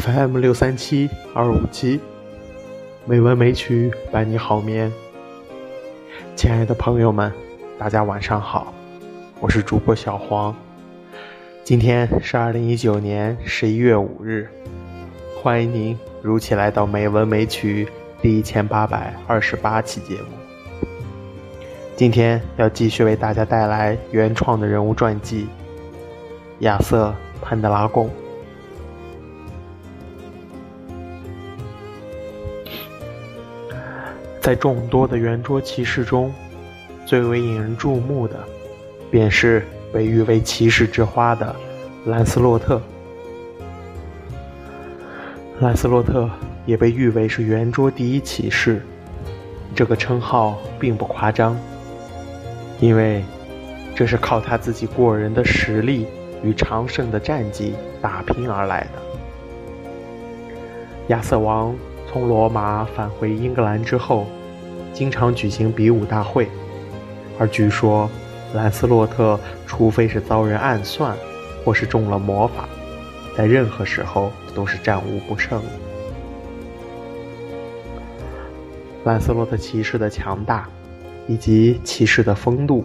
FM 六三七二五七，美文美曲伴你好眠。亲爱的朋友们，大家晚上好，我是主播小黄。今天是二零一九年十一月五日，欢迎您如期来到《美文美曲》第一千八百二十八期节目。今天要继续为大家带来原创的人物传记——亚瑟·潘德拉贡。在众多的圆桌骑士中，最为引人注目的，便是被誉为骑士之花的兰斯洛特。兰斯洛特也被誉为是圆桌第一骑士，这个称号并不夸张，因为这是靠他自己过人的实力与长胜的战绩打拼而来的。亚瑟王。从罗马返回英格兰之后，经常举行比武大会，而据说兰斯洛特，除非是遭人暗算，或是中了魔法，在任何时候都是战无不胜。兰斯洛特骑士的强大，以及骑士的风度，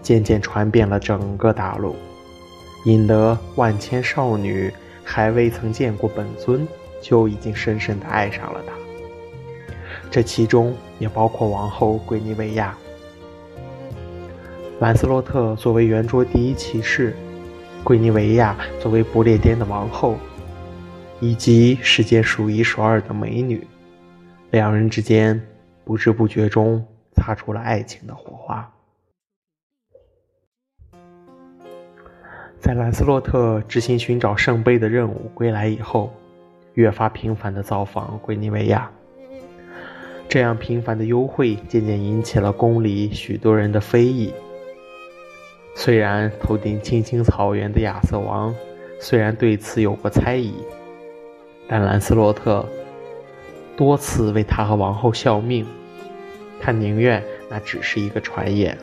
渐渐传遍了整个大陆，引得万千少女还未曾见过本尊。就已经深深的爱上了他，这其中也包括王后桂尼维亚。兰斯洛特作为圆桌第一骑士，桂尼维亚作为不列颠的王后，以及世界数一数二的美女，两人之间不知不觉中擦出了爱情的火花。在兰斯洛特执行寻找圣杯的任务归来以后。越发频繁地造访圭尼维亚，这样频繁的幽会渐渐引起了宫里许多人的非议。虽然头顶青青草原的亚瑟王，虽然对此有过猜疑，但兰斯洛特多次为他和王后效命，他宁愿那只是一个传言。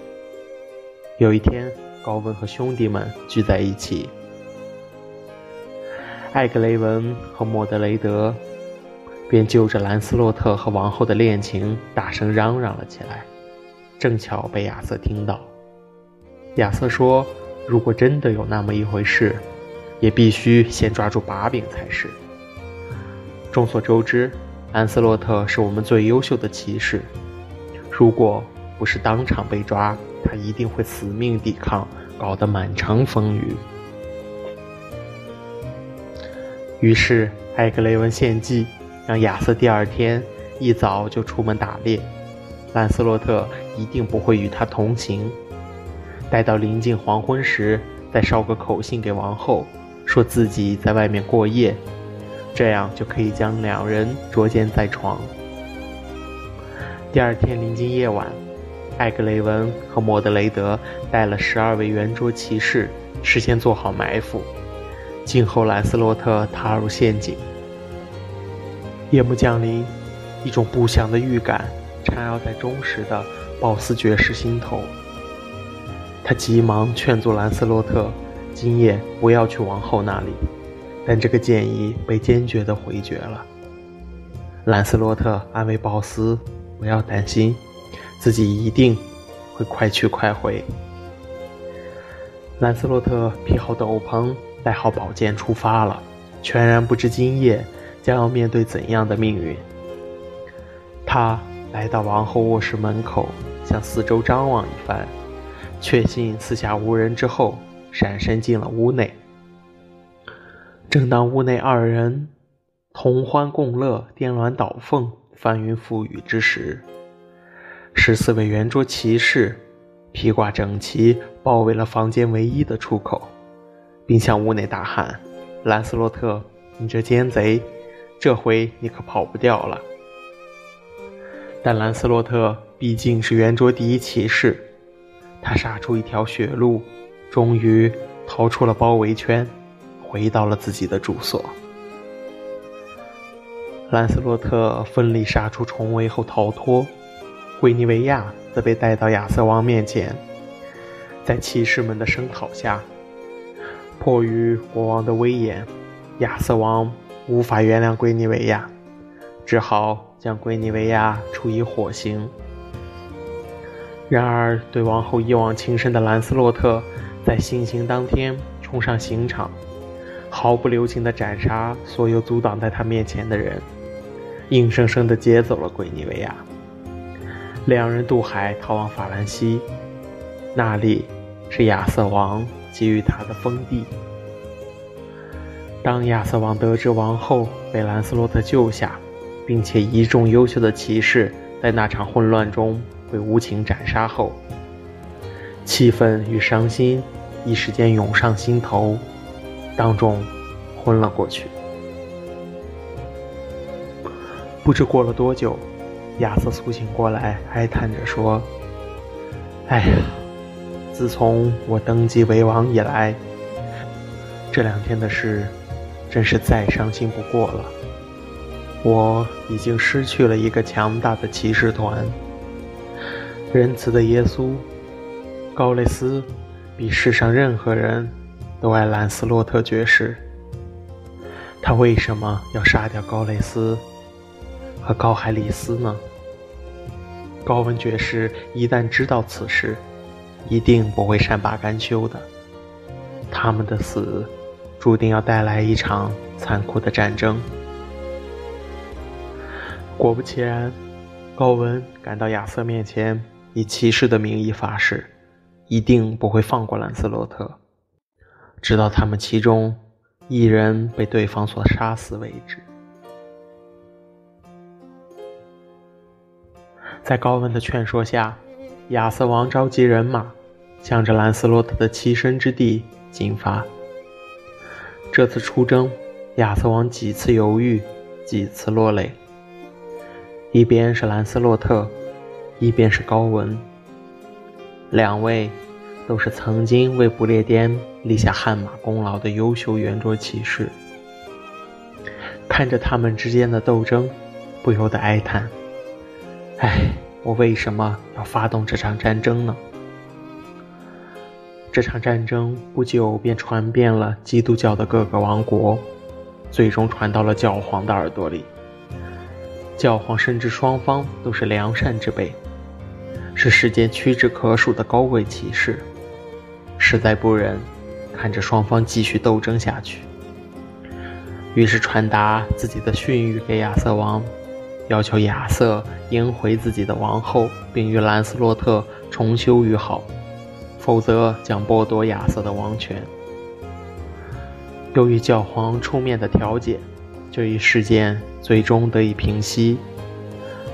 有一天，高文和兄弟们聚在一起。艾格雷文和莫德雷德便就着兰斯洛特和王后的恋情大声嚷嚷了起来，正巧被亚瑟听到。亚瑟说：“如果真的有那么一回事，也必须先抓住把柄才是。”众所周知，兰斯洛特是我们最优秀的骑士，如果不是当场被抓，他一定会死命抵抗，搞得满城风雨。于是，艾格雷文献计，让亚瑟第二天一早就出门打猎。兰斯洛特一定不会与他同行。待到临近黄昏时，再捎个口信给王后，说自己在外面过夜，这样就可以将两人捉奸在床。第二天临近夜晚，艾格雷文和莫德雷德带了十二位圆桌骑士，事先做好埋伏。静候兰斯洛特踏入陷阱。夜幕降临，一种不祥的预感缠绕在忠实的鲍斯爵士心头。他急忙劝阻兰斯洛特今夜不要去王后那里，但这个建议被坚决地回绝了。兰斯洛特安慰鲍斯不要担心，自己一定会快去快回。兰斯洛特披好斗篷。带好宝剑出发了，全然不知今夜将要面对怎样的命运。他来到王后卧室门口，向四周张望一番，确信四下无人之后，闪身进了屋内。正当屋内二人同欢共乐、颠鸾倒凤、翻云覆雨之时，十四位圆桌骑士披挂整齐，包围了房间唯一的出口。并向屋内大喊：“兰斯洛特，你这奸贼，这回你可跑不掉了！”但兰斯洛特毕竟是圆桌第一骑士，他杀出一条血路，终于逃出了包围圈，回到了自己的住所。兰斯洛特奋力杀出重围后逃脱，圭尼维亚则被带到亚瑟王面前，在骑士们的声讨下。迫于国王的威严，亚瑟王无法原谅圭尼维亚，只好将圭尼维亚处以火刑。然而，对王后一往情深的兰斯洛特，在行刑当天冲上刑场，毫不留情地斩杀所有阻挡在他面前的人，硬生生地劫走了圭尼维亚。两人渡海逃往法兰西，那里是亚瑟王给予他的封地。当亚瑟王得知王后被兰斯洛特救下，并且一众优秀的骑士在那场混乱中，被无情斩杀后，气愤与伤心一时间涌上心头，当众昏了过去。不知过了多久，亚瑟苏醒过来，哀叹着说：“哎呀，自从我登基为王以来，这两天的事真是再伤心不过了。我已经失去了一个强大的骑士团。”仁慈的耶稣，高雷斯比世上任何人都爱兰斯洛特爵士。他为什么要杀掉高雷斯和高海里斯呢？高文爵士一旦知道此事，一定不会善罢甘休的。他们的死，注定要带来一场残酷的战争。果不其然，高文赶到亚瑟面前。以骑士的名义发誓，一定不会放过兰斯洛特，直到他们其中一人被对方所杀死为止。在高文的劝说下，亚瑟王召集人马，向着兰斯洛特的栖身之地进发。这次出征，亚瑟王几次犹豫，几次落泪。一边是兰斯洛特。一边是高文，两位都是曾经为不列颠立下汗马功劳的优秀圆桌骑士。看着他们之间的斗争，不由得哀叹：“唉，我为什么要发动这场战争呢？”这场战争不久便传遍了基督教的各个王国，最终传到了教皇的耳朵里。教皇深知双方都是良善之辈。是世间屈指可数的高贵骑士，实在不忍看着双方继续斗争下去，于是传达自己的训谕给亚瑟王，要求亚瑟迎回自己的王后，并与兰斯洛特重修于好，否则将剥夺亚瑟的王权。由于教皇出面的调解，这一事件最终得以平息，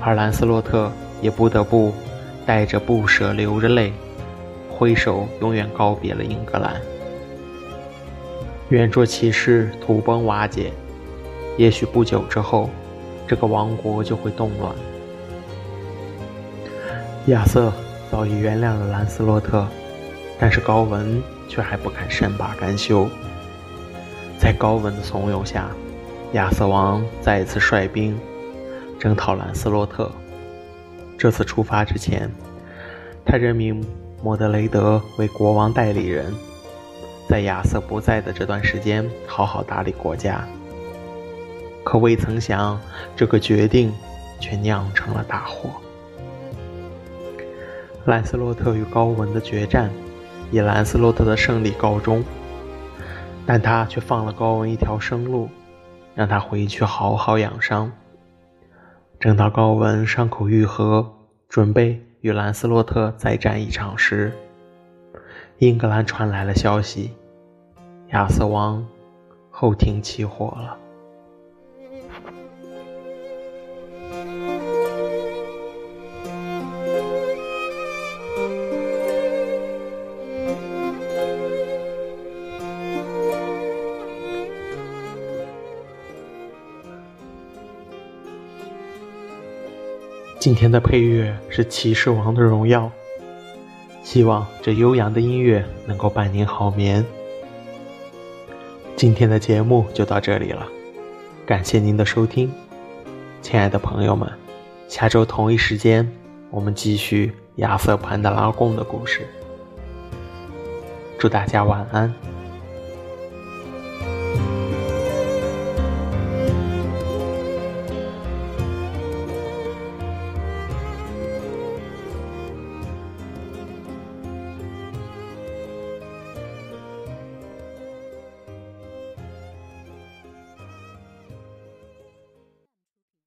而兰斯洛特也不得不。带着不舍，流着泪，挥手永远告别了英格兰。圆桌骑士土崩瓦解，也许不久之后，这个王国就会动乱。亚瑟早已原谅了兰斯洛特，但是高文却还不肯善罢甘休。在高文的怂恿下，亚瑟王再一次率兵征讨兰斯洛特。这次出发之前，他任命莫德雷德为国王代理人，在亚瑟不在的这段时间好好打理国家。可未曾想，这个决定却酿成了大祸。兰斯洛特与高文的决战以兰斯洛特的胜利告终，但他却放了高文一条生路，让他回去好好养伤。正当高文伤口愈合，准备与兰斯洛特再战一场时，英格兰传来了消息：亚瑟王后庭起火了。今天的配乐是《骑士王的荣耀》，希望这悠扬的音乐能够伴您好眠。今天的节目就到这里了，感谢您的收听，亲爱的朋友们，下周同一时间我们继续亚瑟潘德拉贡的故事。祝大家晚安。